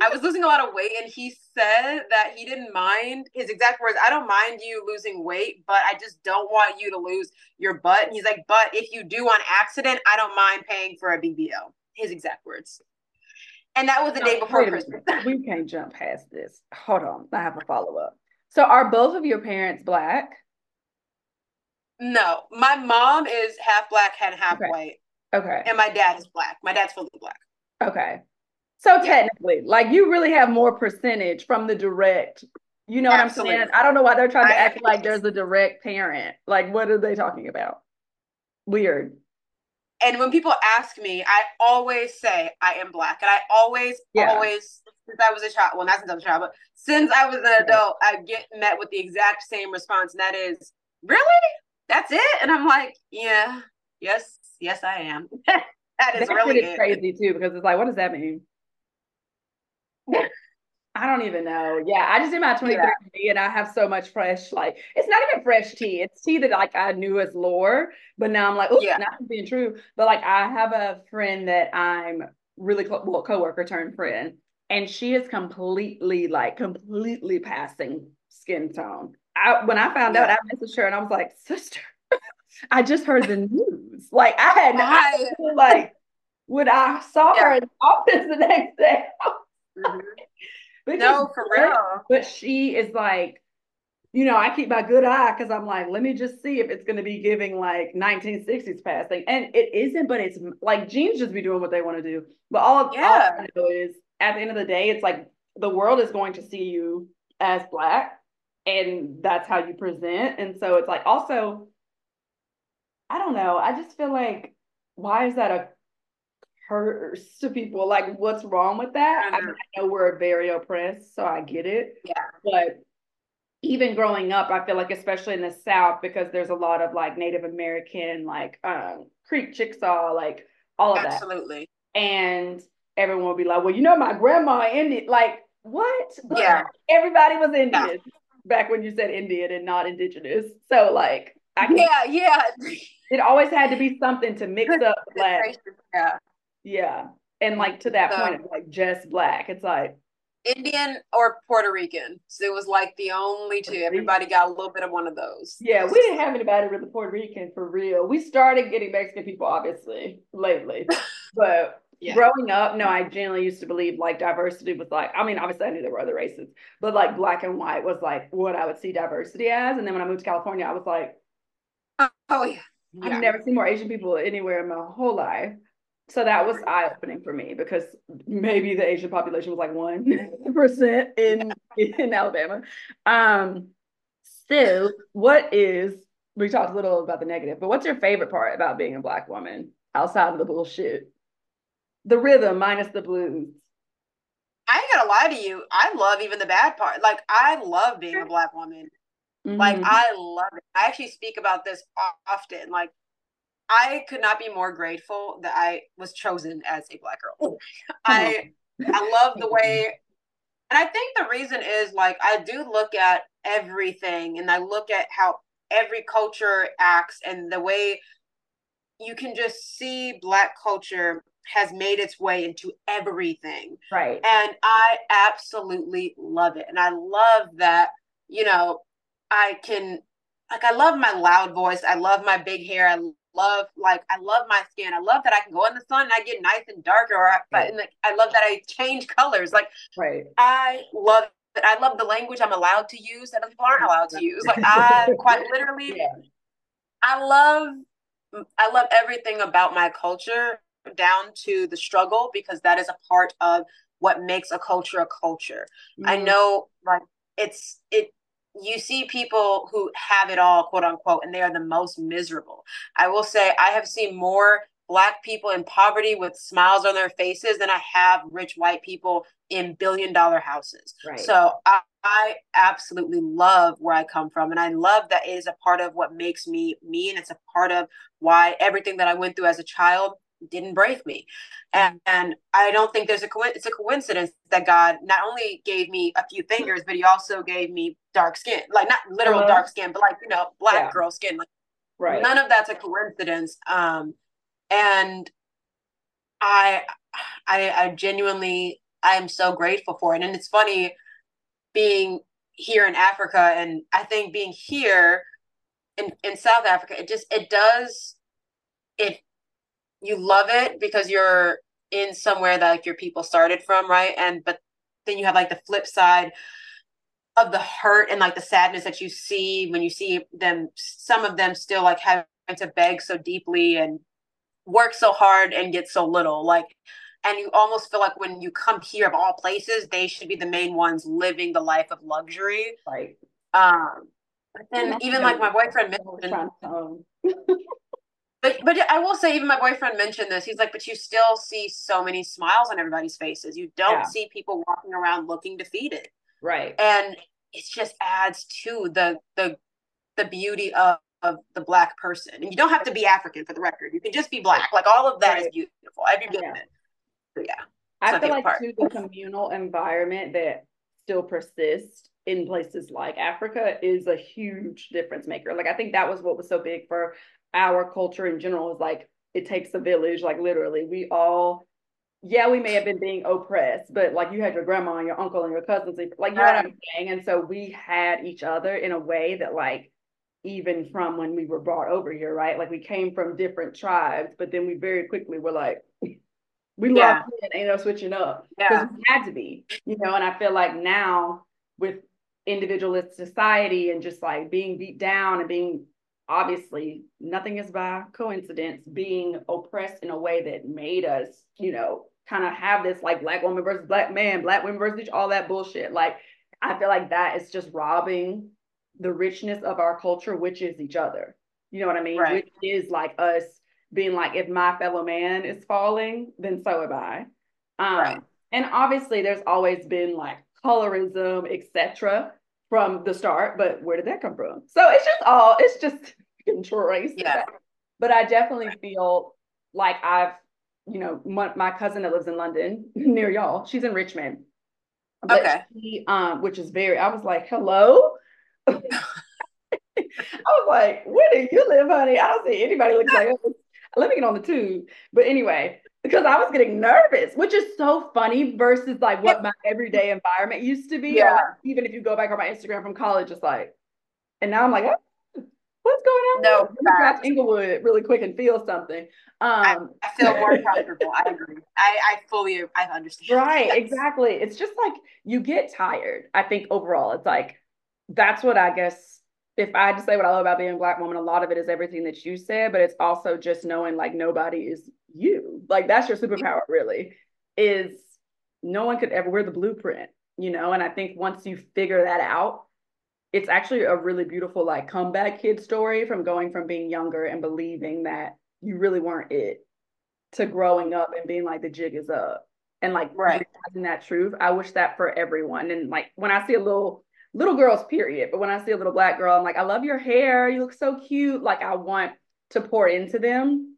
I was losing a lot of weight, and he said that he didn't mind his exact words. I don't mind you losing weight, but I just don't want you to lose your butt. And he's like, but if you do on accident, I don't mind paying for a BBL. His exact words. And that was the no, day before Christmas. we can't jump past this. Hold on, I have a follow up. So, are both of your parents black? No, my mom is half black and half okay. white. Okay. And my dad is black. My dad's fully black. Okay. So technically, like you really have more percentage from the direct. You know Absolutely. what I'm saying? I don't know why they're trying to I, act like there's a direct parent. Like, what are they talking about? Weird. And when people ask me, I always say I am black, and I always, yeah. always, since I was a child, well, not since I was a child, but since I was an adult, I get met with the exact same response, and that is, "Really? That's it?" And I'm like, "Yeah, yes, yes, I am." that is that really crazy too, because it's like, what does that mean? I don't even know. Yeah, I just did my 23 yeah. and I have so much fresh, like it's not even fresh tea. It's tea that like I knew as lore, but now I'm like, oh, yeah. not being true. But like I have a friend that I'm really close, well, coworker turned friend, and she is completely like completely passing skin tone. I when I found yeah. out, I messaged her and I was like, sister, I just heard the news. Like I had, like when I saw yeah. her in the office the next day. Mm-hmm. no, for real. But she is like, you know, I keep my good eye because I'm like, let me just see if it's going to be giving like 1960s passing. And it isn't, but it's like jeans just be doing what they want to do. But all, yeah. all I know is at the end of the day, it's like the world is going to see you as black and that's how you present. And so it's like also, I don't know. I just feel like, why is that a hurts to people. Like, what's wrong with that? I, mean, I know we're very oppressed, so I get it. Yeah. But even growing up, I feel like, especially in the South, because there's a lot of like Native American, like um, Creek Chickasaw, like all of Absolutely. that. Absolutely. And everyone will be like, well, you know, my grandma Indian. Like, what? Yeah. Everybody was Indian yeah. back when you said Indian and not indigenous. So, like, I can yeah, yeah. It always had to be something to mix up black. Yeah. Yeah. And like to that so, point, it's like just black. It's like Indian or Puerto Rican. So it was like the only two. Everybody got a little bit of one of those. Yeah, we didn't have anybody with really Puerto Rican for real. We started getting Mexican people obviously lately. but yeah. growing up, no, I generally used to believe like diversity was like, I mean, obviously I knew there were other races, but like black and white was like what I would see diversity as. And then when I moved to California, I was like, oh, oh yeah. I've never seen more Asian people anywhere in my whole life so that was eye opening for me because maybe the Asian population was like one percent in in Alabama. Um, so what is we talked a little about the negative, but what's your favorite part about being a black woman outside of the bullshit? The rhythm minus the blues. I ain't gonna lie to you. I love even the bad part. Like I love being a black woman. Mm-hmm. Like I love it. I actually speak about this often. Like I could not be more grateful that I was chosen as a black girl. I I love the way and I think the reason is like I do look at everything and I look at how every culture acts and the way you can just see black culture has made its way into everything. Right. And I absolutely love it. And I love that, you know, I can like I love my loud voice. I love my big hair. I love like I love my skin. I love that I can go in the sun and I get nice and darker. Or I, right. and like, I love that I change colors. Like right. I love it. I love the language I'm allowed to use that other people aren't allowed to use. Like I quite literally, yeah. I love I love everything about my culture down to the struggle because that is a part of what makes a culture a culture. Mm-hmm. I know like it's it you see people who have it all quote unquote and they are the most miserable. I will say I have seen more black people in poverty with smiles on their faces than I have rich white people in billion dollar houses. Right. So I, I absolutely love where I come from. And I love that it is a part of what makes me me. And it's a part of why everything that I went through as a child didn't break me. And, and I don't think there's a co- it's a coincidence that God not only gave me a few fingers, but he also gave me dark skin. Like not literal uh-huh. dark skin, but like, you know, black yeah. girl skin. Like right. none of that's a coincidence. Um and I I I genuinely I am so grateful for it. And it's funny being here in Africa and I think being here in, in South Africa, it just it does it you love it because you're in somewhere that like your people started from, right? And but then you have like the flip side of the hurt and like the sadness that you see when you see them some of them still like having to beg so deeply and work so hard and get so little like and you almost feel like when you come here of all places they should be the main ones living the life of luxury. Right. Um but then even like my boyfriend mentioned but but I will say, even my boyfriend mentioned this. He's like, but you still see so many smiles on everybody's faces. You don't yeah. see people walking around looking defeated, right? And it just adds to the the the beauty of of the black person. And you don't have to be African for the record. You can just be black. Like all of that right. is beautiful. Every bit of it. So, yeah. I feel like part. too the communal environment that still persists in places like Africa is a huge difference maker. Like I think that was what was so big for our culture in general is like it takes a village like literally we all yeah we may have been being oppressed but like you had your grandma and your uncle and your cousins like you know what i'm saying and so we had each other in a way that like even from when we were brought over here right like we came from different tribes but then we very quickly were like we yeah. locked in ain't no switching up because yeah. we had to be you know and i feel like now with individualist society and just like being beat down and being obviously nothing is by coincidence being oppressed in a way that made us you know kind of have this like black woman versus black man black women versus all that bullshit. Like i feel like that is just robbing the richness of our culture which is each other. You know what i mean? Right. which is like us being like if my fellow man is falling then so am i. Um right. and obviously there's always been like colorism etc from the start, but where did that come from? So it's just all it's just traced. Yeah. But I definitely feel like I've, you know, my, my, cousin that lives in London near y'all, she's in Richmond. But okay. She, um, which is very, I was like, hello. I was like, where do you live, honey? I don't see anybody looks like us. Let me get on the tube. But anyway, because I was getting nervous, which is so funny versus like what my everyday environment used to be. Yeah. Like, even if you go back on my Instagram from college, it's like, and now I'm like, oh, what's going on? No, scratch Inglewood really quick and feel something. Um, I, I feel more comfortable. I agree. I, I fully, I understand. Right, exactly. It's just like you get tired. I think overall, it's like that's what I guess if I had to say what I love about being a black woman, a lot of it is everything that you said, but it's also just knowing like nobody is you. Like that's your superpower, really, is no one could ever wear the blueprint, you know? And I think once you figure that out, it's actually a really beautiful like comeback kid story from going from being younger and believing that you really weren't it to growing up and being like the jig is up and like right. that truth. I wish that for everyone. And like when I see a little little girls, period. But when I see a little black girl, I'm like, I love your hair. You look so cute. Like I want to pour into them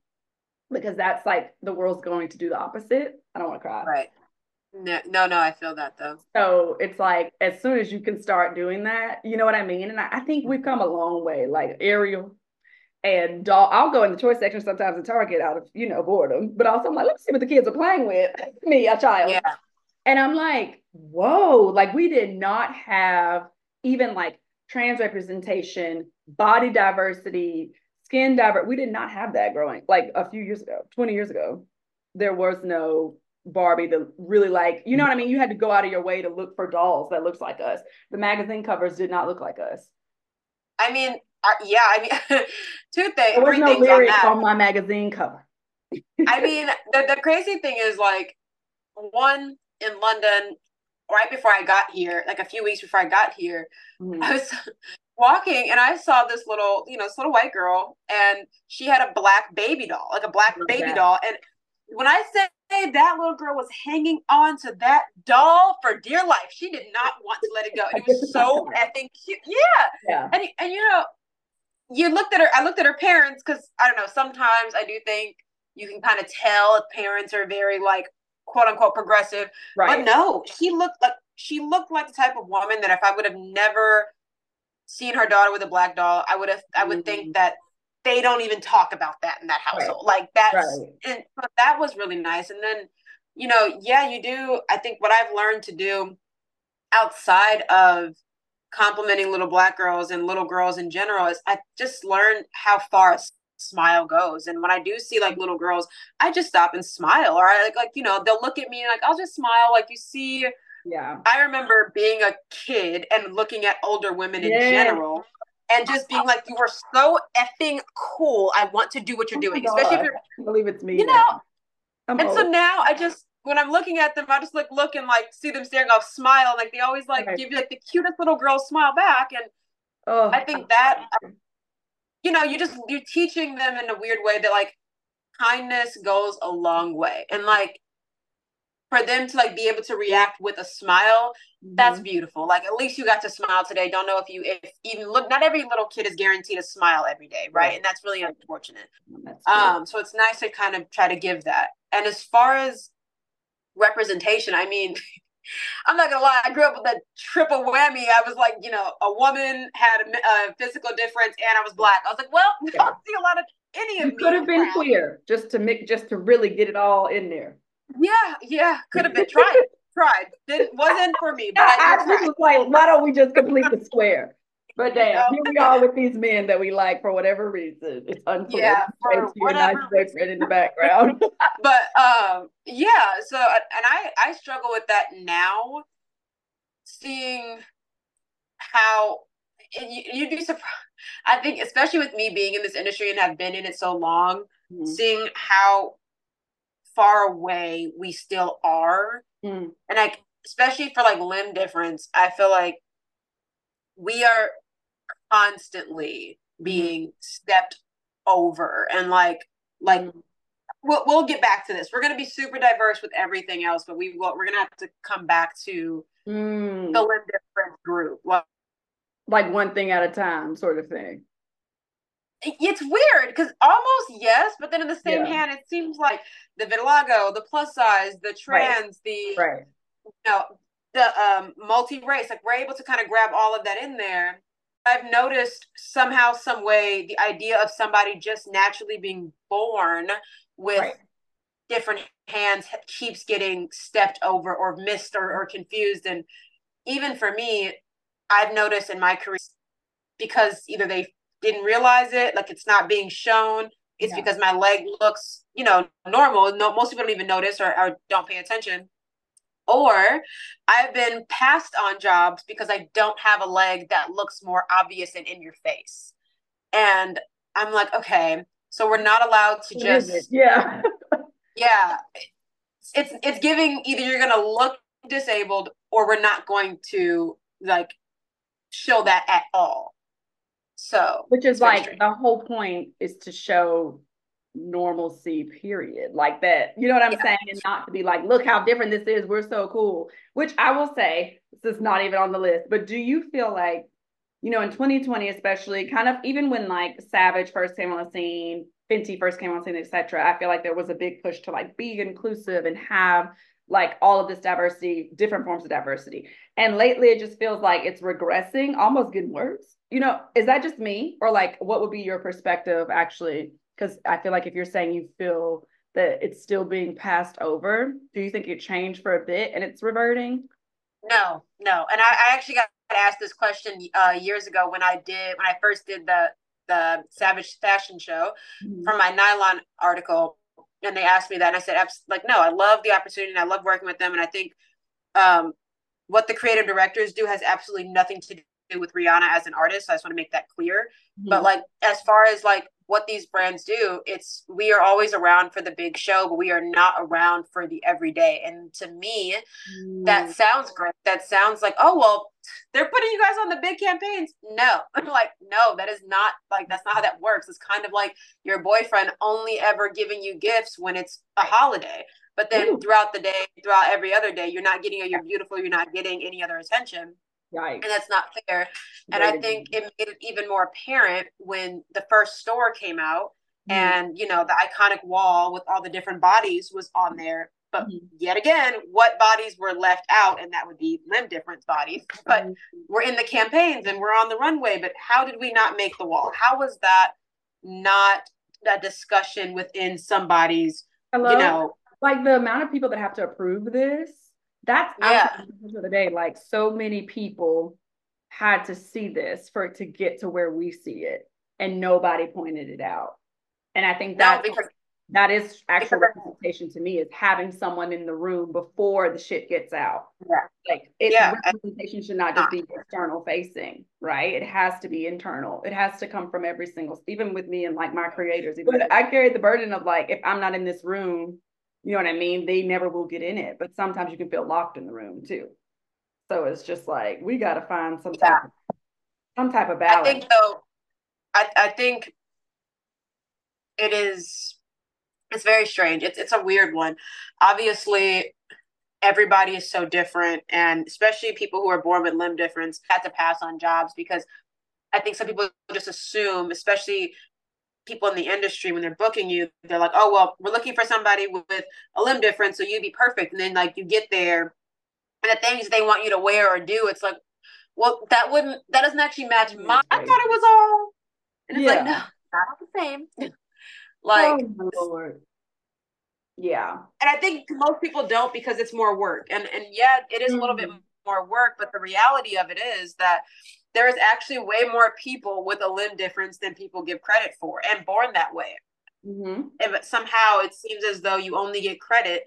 because that's like the world's going to do the opposite. I don't want to cry. Right. No, no, no, I feel that though. So it's like as soon as you can start doing that, you know what I mean? And I, I think we've come a long way. Like Ariel and doll, I'll go in the toy section sometimes in Target out of, you know, boredom. But also I'm like, let's see what the kids are playing with. Me, a child. Yeah. And I'm like, whoa, like we did not have even like trans representation, body diversity, skin diversity. We did not have that growing like a few years ago, 20 years ago. There was no Barbie that really like, you know what I mean? You had to go out of your way to look for dolls that looks like us. The magazine covers did not look like us. I mean, uh, yeah, I mean, two things. There was no lyrics on, on, my magazine cover. I mean, the, the crazy thing is like, one in London, right before I got here, like a few weeks before I got here, mm-hmm. I was walking and I saw this little, you know, this little white girl, and she had a black baby doll, like a black baby doll, and when I say that little girl was hanging on to that doll for dear life, she did not want to let it go. And it was so effing cute. Yeah. Yeah. And, and you know, you looked at her, I looked at her parents because I don't know, sometimes I do think you can kind of tell if parents are very like quote unquote progressive. Right. But no, she looked like she looked like the type of woman that if I would have never seen her daughter with a black doll, I would have I would mm-hmm. think that they don't even talk about that in that household. Right. Like that's right. and that was really nice. And then, you know, yeah, you do. I think what I've learned to do outside of complimenting little black girls and little girls in general is I just learned how far smile goes. And when I do see like little girls, I just stop and smile. Or I like like, you know, they'll look at me and like I'll just smile. Like you see yeah. I remember being a kid and looking at older women in general and just being like, you are so effing cool. I want to do what you're oh doing, especially if you're. Believe it's me. You know. I'm and old. so now I just when I'm looking at them, I just like look and like see them staring off, smile, like they always like give you like the cutest little girl smile back, and oh, I think that you know you just you're teaching them in a weird way that like kindness goes a long way, and like for them to like be able to react with a smile that's mm-hmm. beautiful. Like at least you got to smile today. Don't know if you if even look not every little kid is guaranteed a smile every day right, right. and that's really unfortunate. That's um so it's nice to kind of try to give that. And as far as representation i mean I'm not gonna lie. I grew up with a triple whammy. I was like, you know, a woman had a, a physical difference, and I was black. I was like, well, I don't see a lot of any of. You could have been queer, just to make, just to really get it all in there. Yeah, yeah, could have been tried. tried. Didn't wasn't for me. But I, I was like, why don't we just complete the square? But damn, here we are with these men that we like for whatever reason. It's unfair. Yeah, for whatever nice boyfriend in the background. but um, yeah. So, and I I struggle with that now, seeing how you, you'd be surprised. I think, especially with me being in this industry and have been in it so long, mm-hmm. seeing how far away we still are. Mm. And like especially for like limb difference, I feel like we are constantly being stepped over and like like mm. we'll, we'll get back to this we're going to be super diverse with everything else but we will we're going to have to come back to mm. the limb difference group like, like one thing at a time sort of thing it's weird because almost yes, but then in the same yeah. hand, it seems like the vitiligo, the plus size, the trans, right. the right. you know, the um, multi race, like we're able to kind of grab all of that in there. I've noticed somehow, some way, the idea of somebody just naturally being born with right. different hands keeps getting stepped over or missed or, or confused. And even for me, I've noticed in my career because either they didn't realize it, like it's not being shown. It's yeah. because my leg looks, you know, normal. No, most people don't even notice or, or don't pay attention. Or I've been passed on jobs because I don't have a leg that looks more obvious and in your face. And I'm like, okay, so we're not allowed to just yeah. yeah. It's it's giving either you're gonna look disabled or we're not going to like show that at all. So, which is like strange. the whole point is to show normalcy, period. Like that, you know what I'm yeah. saying? And not to be like, look how different this is. We're so cool. Which I will say, this is not even on the list, but do you feel like, you know, in 2020, especially kind of even when like Savage first came on the scene, Fenty first came on the scene, etc. I feel like there was a big push to like be inclusive and have like all of this diversity, different forms of diversity. And lately it just feels like it's regressing, almost getting worse. You know, is that just me? Or like what would be your perspective actually? Because I feel like if you're saying you feel that it's still being passed over, do you think it changed for a bit and it's reverting? No, no. And I, I actually got asked this question uh, years ago when I did when I first did the the Savage Fashion Show mm-hmm. from my nylon article and they asked me that and i said like no i love the opportunity and i love working with them and i think um, what the creative directors do has absolutely nothing to do with rihanna as an artist so i just want to make that clear mm-hmm. but like as far as like what these brands do it's we are always around for the big show but we are not around for the everyday. And to me mm. that sounds great. That sounds like oh well they're putting you guys on the big campaigns. No. I'm like no that is not like that's not how that works. It's kind of like your boyfriend only ever giving you gifts when it's a holiday but then Ooh. throughout the day throughout every other day you're not getting a you're beautiful you're not getting any other attention Right. And that's not fair. And I think it made it even more apparent when the first store came out mm-hmm. and, you know, the iconic wall with all the different bodies was on there. But mm-hmm. yet again, what bodies were left out? And that would be limb difference bodies. But mm-hmm. we're in the campaigns and we're on the runway. But how did we not make the wall? How was that not a discussion within somebody's, Hello? you know, like the amount of people that have to approve this that's yeah. of the day. Like so many people had to see this for it to get to where we see it, and nobody pointed it out. And I think that no, because, that is actual representation to me is having someone in the room before the shit gets out. Yeah. Like it yeah. representation should not just be external facing, right? It has to be internal. It has to come from every single even with me and like my creators. Even I carry the burden of like if I'm not in this room, you know what I mean? They never will get in it, but sometimes you can feel locked in the room too. So it's just like we got to find some type, of, some type of balance. I think though, I I think it is. It's very strange. It's it's a weird one. Obviously, everybody is so different, and especially people who are born with limb difference had to pass on jobs because I think some people just assume, especially people in the industry when they're booking you they're like oh well we're looking for somebody with, a limb difference so you'd be perfect and then like you get there and the things they want you to wear or do it's like well that wouldn't that doesn't actually match my i thought it was all and it's yeah. like no not the same like oh, yeah and i think most people don't because it's more work and and yeah it is mm-hmm. a little bit mm-hmm. more work but the reality of it is that there is actually way more people with a limb difference than people give credit for and born that way. Mm-hmm. And, but somehow it seems as though you only get credit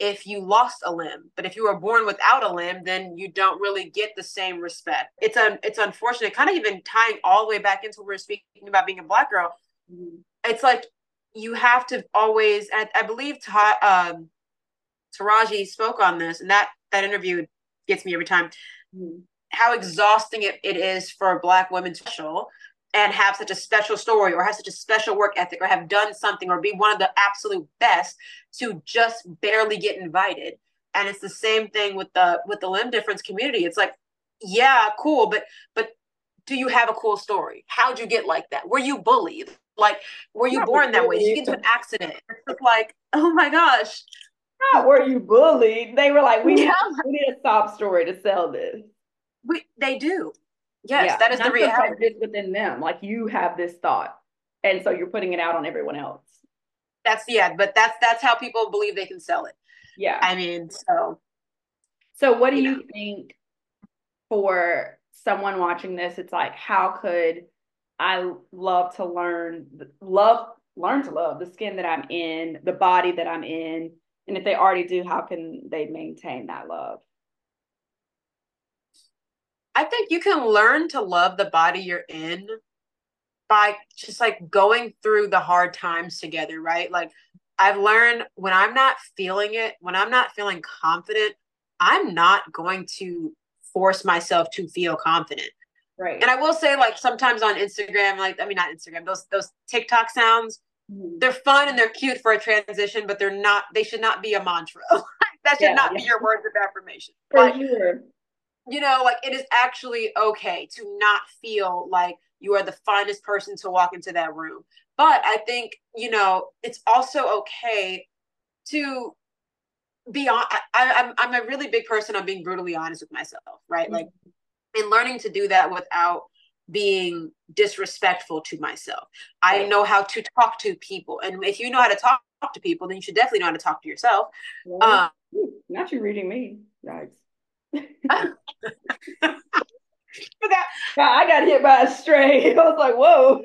if you lost a limb. But if you were born without a limb, then you don't really get the same respect. It's un- it's unfortunate, kind of even tying all the way back into what we are speaking about being a black girl. Mm-hmm. It's like you have to always, I, I, believe Ta- um, Taraji spoke on this, and that that interview gets me every time. Mm-hmm how exhausting it, it is for a black women to special and have such a special story or have such a special work ethic or have done something or be one of the absolute best to just barely get invited. And it's the same thing with the with the limb difference community. It's like yeah cool but but do you have a cool story? How'd you get like that? Were you bullied? Like were you Not born that way? Did you get into an accident? It's like oh my gosh. How were you bullied? They were like we, yeah. need, we need a sob story to sell this we, they do. Yes, yeah. that is Not the reality within them. Like you have this thought, and so you're putting it out on everyone else. That's yeah, but that's that's how people believe they can sell it. Yeah, I mean, so. So, what do you, you know. think for someone watching this? It's like, how could I love to learn, love, learn to love the skin that I'm in, the body that I'm in, and if they already do, how can they maintain that love? I think you can learn to love the body you're in by just like going through the hard times together, right? Like I've learned when I'm not feeling it, when I'm not feeling confident, I'm not going to force myself to feel confident. Right. And I will say, like sometimes on Instagram, like I mean not Instagram, those those TikTok sounds, mm-hmm. they're fun and they're cute for a transition, but they're not. They should not be a mantra. that should yeah, not yeah. be your words of affirmation. For sure you know, like it is actually okay to not feel like you are the finest person to walk into that room. But I think, you know, it's also okay to beyond I, I'm I'm a really big person on being brutally honest with myself, right? Mm-hmm. Like and learning to do that without being disrespectful to myself. I know how to talk to people. And if you know how to talk to people, then you should definitely know how to talk to yourself. Well, um, not you reading me. Yikes. For that, I got hit by a stray. I was like, whoa.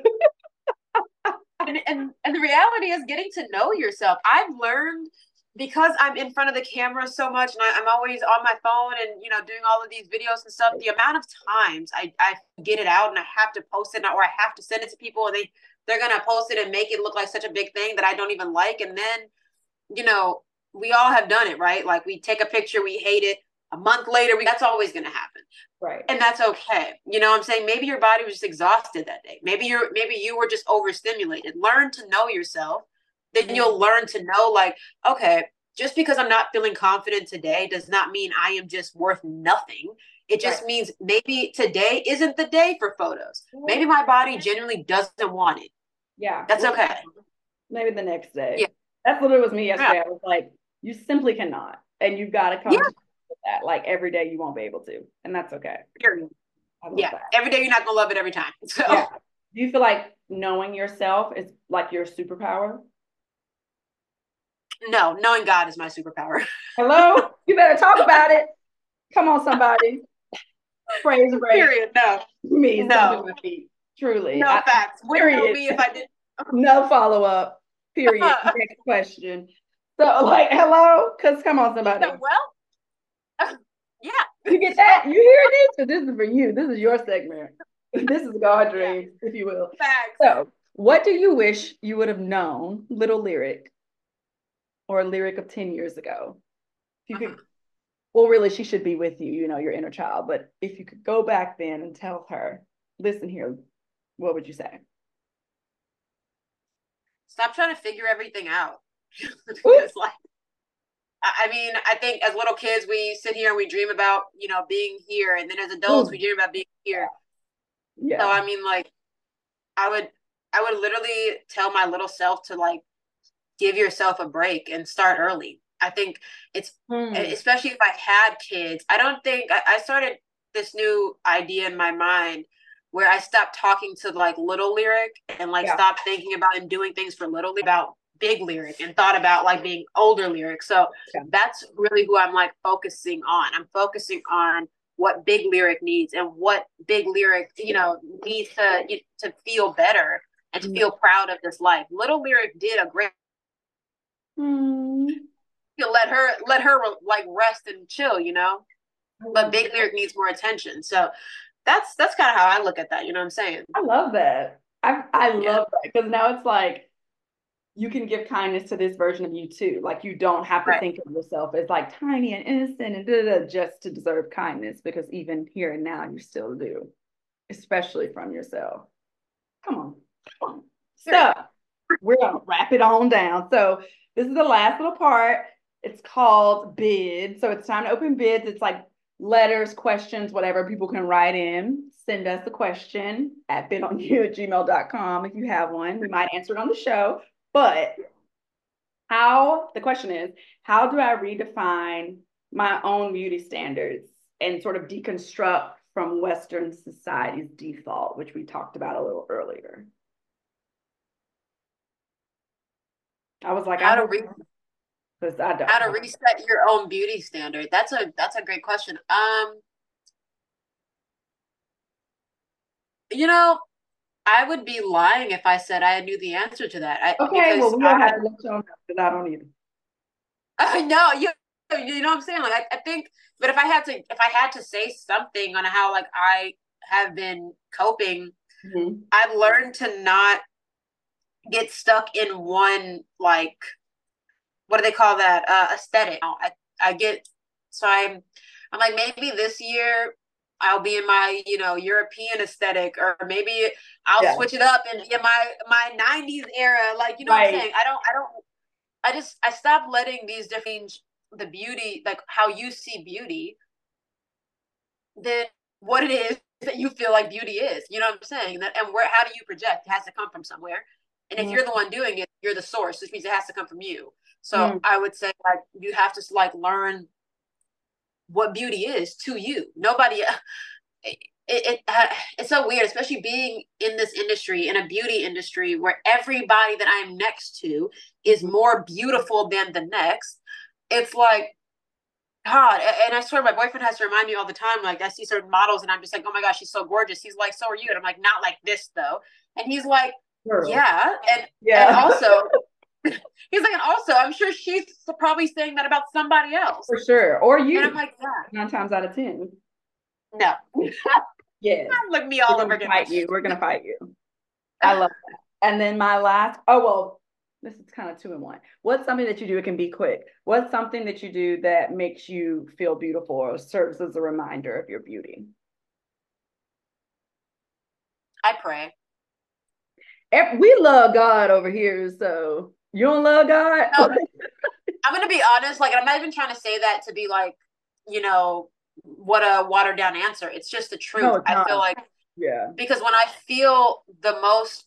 and, and and the reality is getting to know yourself. I've learned because I'm in front of the camera so much and I, am always on my phone and you know doing all of these videos and stuff, the amount of times I, I get it out and I have to post it or I have to send it to people and they they're gonna post it and make it look like such a big thing that I don't even like. And then, you know, we all have done it, right? Like we take a picture, we hate it. A month later, we that's always gonna happen. Right. And that's okay. You know I'm saying? Maybe your body was just exhausted that day. Maybe you're maybe you were just overstimulated. Learn to know yourself then mm-hmm. you'll learn to know like okay just because i'm not feeling confident today does not mean i am just worth nothing it just right. means maybe today isn't the day for photos maybe my body genuinely doesn't want it yeah that's okay maybe the next day yeah that's what it was me yesterday yeah. i was like you simply cannot and you've got to come yeah. That like every day you won't be able to and that's okay Period. yeah that. every day you're not gonna love it every time so yeah. do you feel like knowing yourself is like your superpower no, knowing God is my superpower. Hello? You better talk about it. Come on, somebody. Praise break. Period. No. Me. No. Truly. No I, facts. Where would be if I did? no follow up. Period. Next question. So, like, hello? Because come on, somebody. well, yeah. You get that? You hear this? So this is for you. This is your segment. This is God dreams, yeah. if you will. Facts. So, what do you wish you would have known, little lyric, or a lyric of 10 years ago if you could uh-huh. well really she should be with you you know your inner child but if you could go back then and tell her listen here what would you say stop trying to figure everything out because like I mean, I think as little kids, we sit here and we dream about, you know, being here. And then as adults, Ooh. we dream about being here. Yeah. So, I mean, like, I would, I would literally tell my little self to like give yourself a break and start early. I think it's mm. especially if I had kids. I don't think I, I started this new idea in my mind where I stopped talking to like little lyric and like yeah. stopped thinking about and doing things for little about big lyric and thought about like being older lyric. So yeah. that's really who I'm like focusing on. I'm focusing on what big lyric needs and what big lyric, you know, needs to to feel better and to mm. feel proud of this life. Little lyric did a great Mm. You let her let her like rest and chill, you know. But Big Lyric needs more attention. So that's that's kind of how I look at that. You know what I'm saying? I love that. I I love that because now it's like you can give kindness to this version of you too. Like you don't have to right. think of yourself as like tiny and innocent and da, da, just to deserve kindness because even here and now you still do, especially from yourself. Come on, come on. So we're gonna wrap it on down. So this is the last little part. It's called bid. So it's time to open bids. It's like letters, questions, whatever people can write in. Send us a question at bidonyou at gmail.com if you have one. We might answer it on the show. But how the question is, how do I redefine my own beauty standards and sort of deconstruct from Western society's default, which we talked about a little earlier? I was like, how to re- I don't how to reset your own beauty standard. That's a that's a great question. Um, you know, I would be lying if I said I knew the answer to that. I, okay, well, we don't have to let you know because I don't either. I know you. You know what I'm saying? Like I, I think, but if I had to, if I had to say something on how like I have been coping, mm-hmm. I've learned to not get stuck in one like what do they call that uh aesthetic i i get so i'm i'm like maybe this year I'll be in my, you know, European aesthetic, or maybe I'll yeah. switch it up and in my my '90s era. Like, you know right. what I'm saying? I don't, I don't, I just, I stopped letting these different the beauty, like how you see beauty, then what it is that you feel like beauty is. You know what I'm saying? That and where, how do you project? It has to come from somewhere. And if mm-hmm. you're the one doing it, you're the source, which means it has to come from you. So mm. I would say like you have to like learn what beauty is to you. Nobody it, it, uh, it's so weird, especially being in this industry, in a beauty industry where everybody that I'm next to is more beautiful than the next. It's like, God, and I swear my boyfriend has to remind me all the time. Like I see certain models, and I'm just like, oh my gosh, she's so gorgeous. He's like, so are you? And I'm like, not like this though. And he's like, yeah, and yeah, and also. he's like, and also, I'm sure she's probably saying that about somebody else. For sure. Or you. And I'm like, yeah. Nine times out of 10. No. yes. Look me all We're over again. Fight you. We're going to fight you. I love that. And then my last, oh, well, this is kind of two in one. What's something that you do? It can be quick. What's something that you do that makes you feel beautiful or serves as a reminder of your beauty? I pray. We love God over here, so you don't love God? No, I'm gonna be honest. Like, I'm not even trying to say that to be like, you know, what a watered down answer. It's just the truth. No, I feel like, yeah, because when I feel the most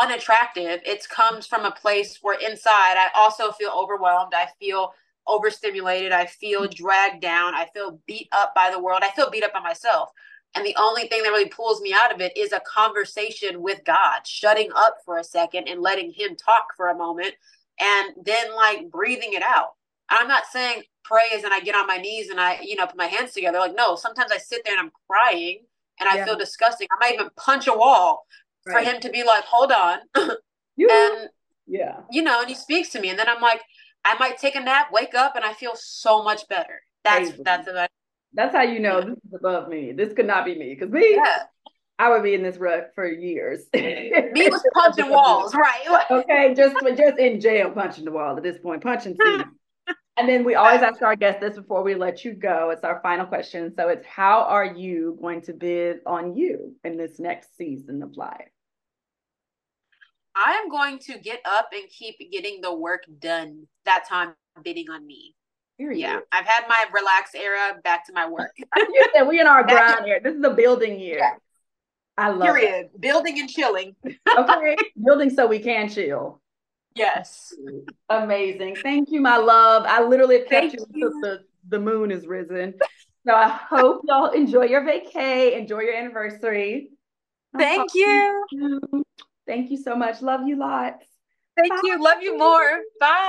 unattractive, it comes from a place where inside I also feel overwhelmed. I feel overstimulated. I feel mm. dragged down. I feel beat up by the world. I feel beat up by myself. And the only thing that really pulls me out of it is a conversation with God, shutting up for a second and letting Him talk for a moment and then like breathing it out. I'm not saying pray as and I get on my knees and I, you know, put my hands together. Like, no, sometimes I sit there and I'm crying and I yeah. feel disgusting. I might even punch a wall right. for him to be like, hold on. and yeah, you know, and he speaks to me. And then I'm like, I might take a nap, wake up, and I feel so much better. That's Crazy. that's about that's how you know this is above me. This could not be me because me, yeah. I would be in this rut for years. me was punching walls, right? okay, just just in jail punching the wall at this point, punching and then we always ask our guests this before we let you go. It's our final question. So it's how are you going to bid on you in this next season of life? I am going to get up and keep getting the work done. That time bidding on me. Period. Yeah, I've had my relaxed era. Back to my work. yeah, we in our grind here. This is a building year. Yeah. I love Period. It. Building and chilling. okay, building so we can chill. Yes. Amazing. Thank you, my love. I literally kept you, you. the the moon is risen. So I hope y'all enjoy your vacay, enjoy your anniversary. Thank you. you. Thank you so much. Love you lots. Thank Bye. you. Love you more. Bye.